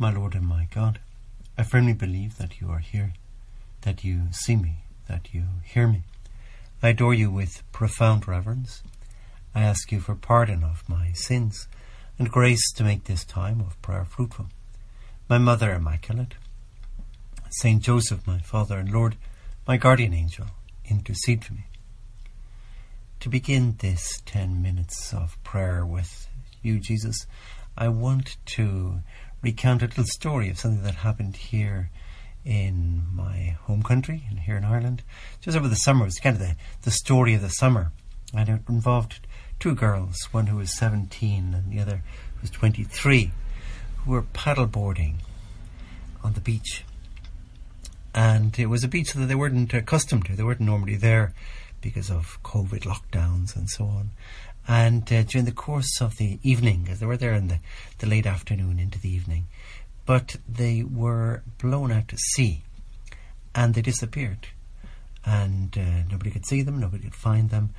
My Lord and my God, I firmly believe that you are here, that you see me, that you hear me. I adore you with profound reverence. I ask you for pardon of my sins and grace to make this time of prayer fruitful. My Mother Immaculate, Saint Joseph, my Father and Lord, my guardian angel, intercede for me. To begin this ten minutes of prayer with you, Jesus, I want to recount a little story of something that happened here in my home country and here in Ireland just over the summer. It was kind of the, the story of the summer. And it involved two girls, one who was 17 and the other who was 23, who were paddleboarding on the beach. And it was a beach that they weren't accustomed to. They weren't normally there because of COVID lockdowns and so on. And uh, during the course of the evening, as they were there in the, the late afternoon into the evening, but they were blown out to sea and they disappeared. And uh, nobody could see them, nobody could find them,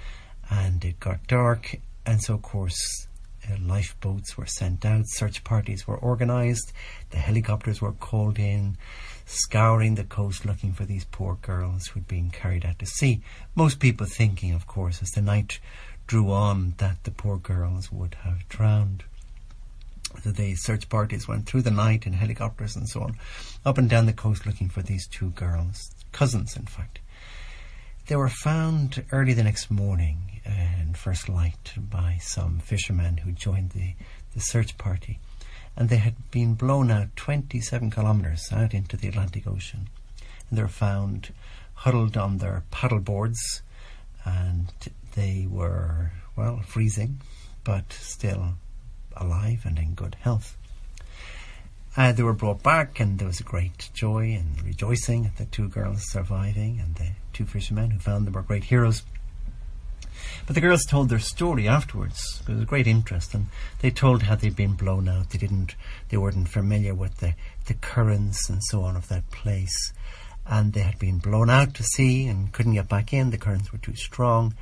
and it got dark. And so, of course, uh, lifeboats were sent out, search parties were organised, the helicopters were called in, scouring the coast looking for these poor girls who'd been carried out to sea. Most people thinking, of course, as the night drew on, that the poor girls would have drowned. So the search parties went through the night in helicopters and so on, up and down the coast looking for these two girls, cousins in fact. They were found early the next morning uh, in first light by some fishermen who joined the, the search party and they had been blown out 27 kilometres out into the Atlantic Ocean. And they were found huddled on their paddle boards, and they were, well, freezing, but still alive and in good health. Uh, they were brought back, and there was a great joy and rejoicing at the two girls surviving, and the two fishermen who found them were great heroes. But the girls told their story afterwards. There was a great interest, and they told how they'd been blown out. They didn't, they weren't familiar with the, the currents and so on of that place, and they had been blown out to sea and couldn't get back in. The currents were too strong,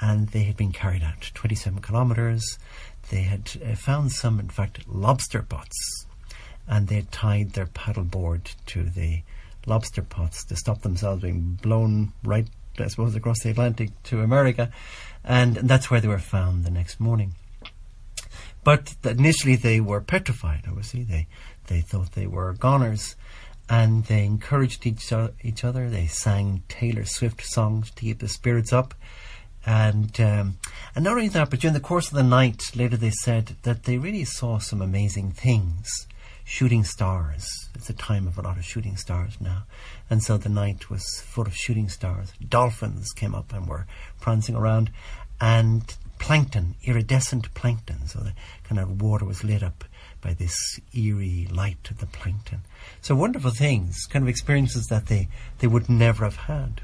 and they had been carried out 27 kilometres. They had uh, found some, in fact, lobster pots, and they had tied their paddleboard to the lobster pots to stop themselves being blown right I suppose, across the Atlantic to America, and that's where they were found the next morning. But initially they were petrified, obviously. They, they thought they were goners, and they encouraged each, each other. They sang Taylor Swift songs to keep the spirits up. And um, and not only that, but during the course of the night, later they said that they really saw some amazing things shooting stars. It's a time of a lot of shooting stars now. And so the night was full of shooting stars. Dolphins came up and were prancing around, and plankton, iridescent plankton. So the kind of water was lit up by this eerie light of the plankton. So wonderful things, kind of experiences that they, they would never have had.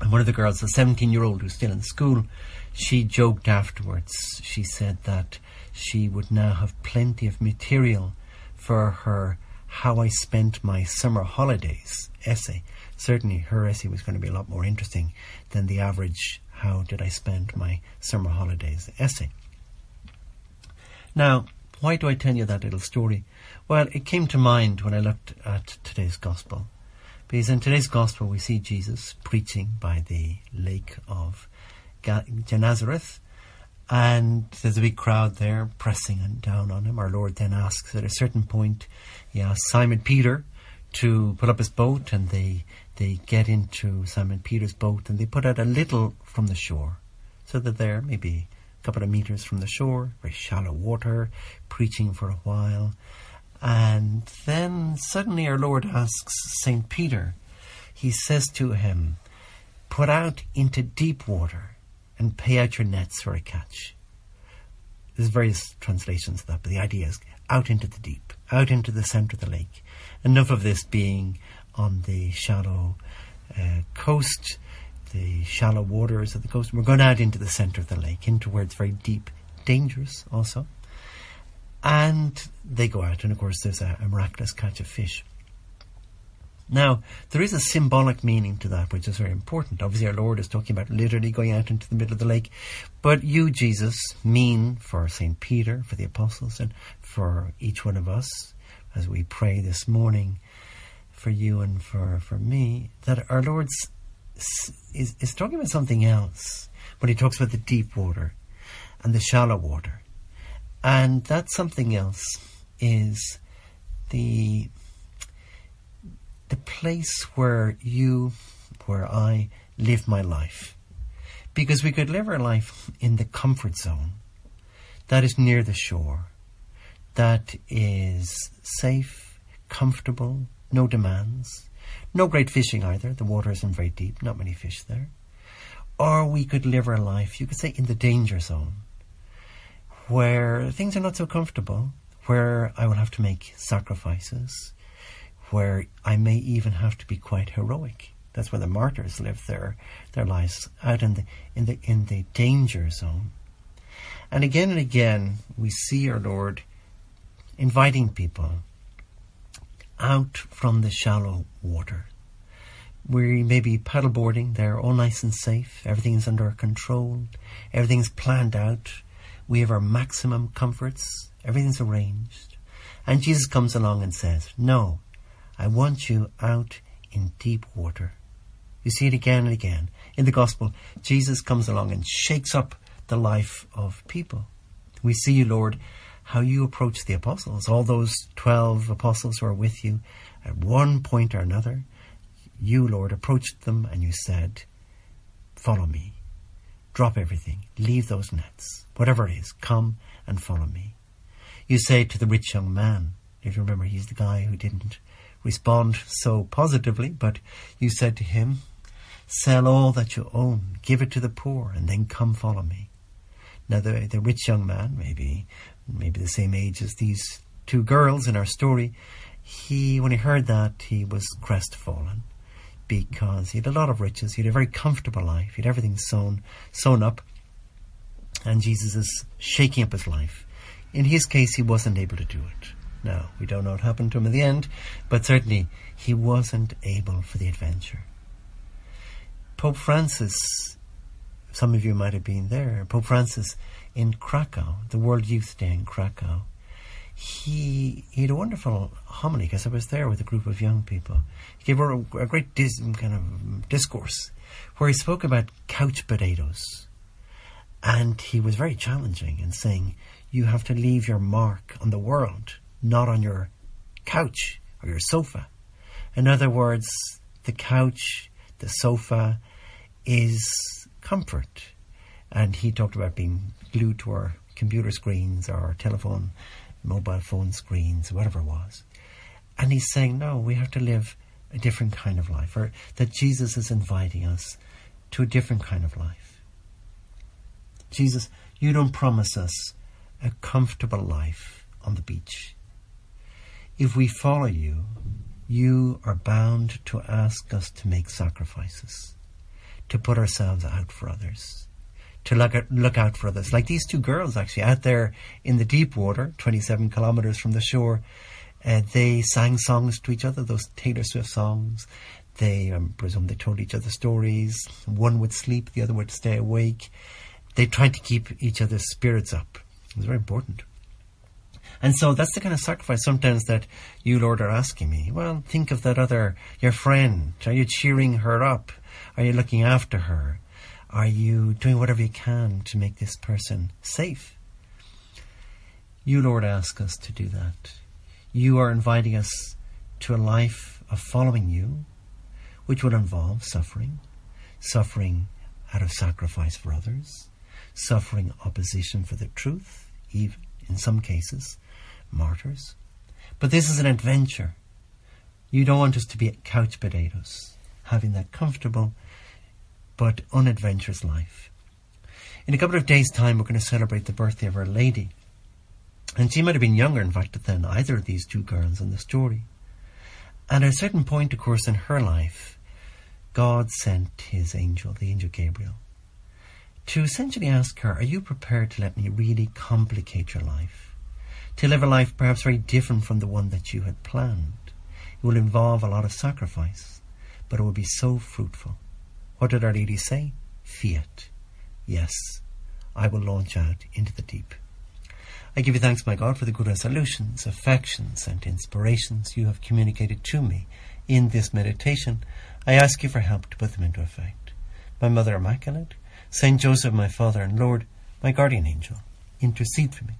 And one of the girls, a 17 year old who's still in school, she joked afterwards. She said that she would now have plenty of material for her How I Spent My Summer Holidays essay. Certainly, her essay was going to be a lot more interesting than the average How Did I Spend My Summer Holidays essay. Now, why do I tell you that little story? Well, it came to mind when I looked at today's Gospel. Because in today's Gospel, we see Jesus preaching by the lake of Gennesaret and there's a big crowd there pressing down on him. Our Lord then asks at a certain point, he asks Simon Peter to put up his boat, and they they get into Simon Peter's boat and they put out a little from the shore, so that they're maybe a couple of meters from the shore, very shallow water, preaching for a while. And then suddenly our Lord asks St. Peter, he says to him, Put out into deep water and pay out your nets for a catch. There's various translations of that, but the idea is out into the deep, out into the centre of the lake. Enough of this being on the shallow uh, coast, the shallow waters of the coast. We're going out into the centre of the lake, into where it's very deep, dangerous also. And they go out, and of course, there's a, a miraculous catch of fish. Now, there is a symbolic meaning to that, which is very important. Obviously, our Lord is talking about literally going out into the middle of the lake. But you, Jesus, mean for St. Peter, for the apostles, and for each one of us, as we pray this morning for you and for, for me, that our Lord is, is talking about something else when he talks about the deep water and the shallow water. And that something else is the the place where you, where I live my life. Because we could live our life in the comfort zone that is near the shore, that is safe, comfortable, no demands, no great fishing either. The water isn't very deep, not many fish there. Or we could live our life, you could say, in the danger zone, where things are not so comfortable, where I will have to make sacrifices, where I may even have to be quite heroic. That's where the martyrs live their their lives out in the in the in the danger zone. And again and again we see our Lord inviting people out from the shallow water. We may be paddleboarding, they're all nice and safe, everything's under control, everything's planned out, we have our maximum comforts, everything's arranged. And Jesus comes along and says, No, I want you out in deep water. You see it again and again. In the gospel, Jesus comes along and shakes up the life of people. We see you, Lord, how you approach the apostles, all those 12 apostles who are with you at one point or another. You, Lord, approached them and you said, Follow me. Drop everything. Leave those nets. Whatever it is, come and follow me. You say to the rich young man, if you remember, he's the guy who didn't respond so positively, but you said to him, Sell all that you own, give it to the poor, and then come follow me. Now, the, the rich young man, maybe, maybe the same age as these two girls in our story, he, when he heard that, he was crestfallen because he had a lot of riches. He had a very comfortable life. He had everything sewn, sewn up. And Jesus is shaking up his life. In his case, he wasn't able to do it. Now, we don't know what happened to him in the end, but certainly he wasn't able for the adventure. Pope Francis, some of you might have been there, Pope Francis in Krakow, the World Youth Day in Krakow, he, he had a wonderful homily because I was there with a group of young people. He gave a, a great dis, kind of discourse where he spoke about couch potatoes. And he was very challenging in saying, you have to leave your mark on the world not on your couch or your sofa. In other words, the couch, the sofa is comfort. And he talked about being glued to our computer screens or telephone, mobile phone screens, whatever it was. And he's saying, no, we have to live a different kind of life, or that Jesus is inviting us to a different kind of life. Jesus, you don't promise us a comfortable life on the beach. If we follow you, you are bound to ask us to make sacrifices, to put ourselves out for others, to look, at, look out for others. Like these two girls, actually, out there in the deep water, 27 kilometers from the shore, uh, they sang songs to each other, those Taylor Swift songs. They, I um, presume, they told each other stories. One would sleep, the other would stay awake. They tried to keep each other's spirits up. It was very important. And so that's the kind of sacrifice sometimes that you, Lord, are asking me. Well, think of that other, your friend. Are you cheering her up? Are you looking after her? Are you doing whatever you can to make this person safe? You, Lord, ask us to do that. You are inviting us to a life of following you, which will involve suffering, suffering out of sacrifice for others, suffering opposition for the truth, even in some cases, martyrs. But this is an adventure. You don't want us to be couch potatoes, having that comfortable but unadventurous life. In a couple of days' time, we're going to celebrate the birthday of Our Lady. And she might have been younger, in fact, than either of these two girls in the story. And at a certain point, of course, in her life, God sent his angel, the angel Gabriel, to essentially ask her, Are you prepared to let me really complicate your life? to live a life perhaps very different from the one that you had planned. It will involve a lot of sacrifice, but it will be so fruitful. What did Our Lady say? Fiat. Yes, I will launch out into the deep. I give you thanks, my God, for the good resolutions, affections, and inspirations you have communicated to me in this meditation. I ask you for help to put them into effect. My Mother Immaculate, Saint Joseph, my Father and Lord, my guardian angel, intercede for me.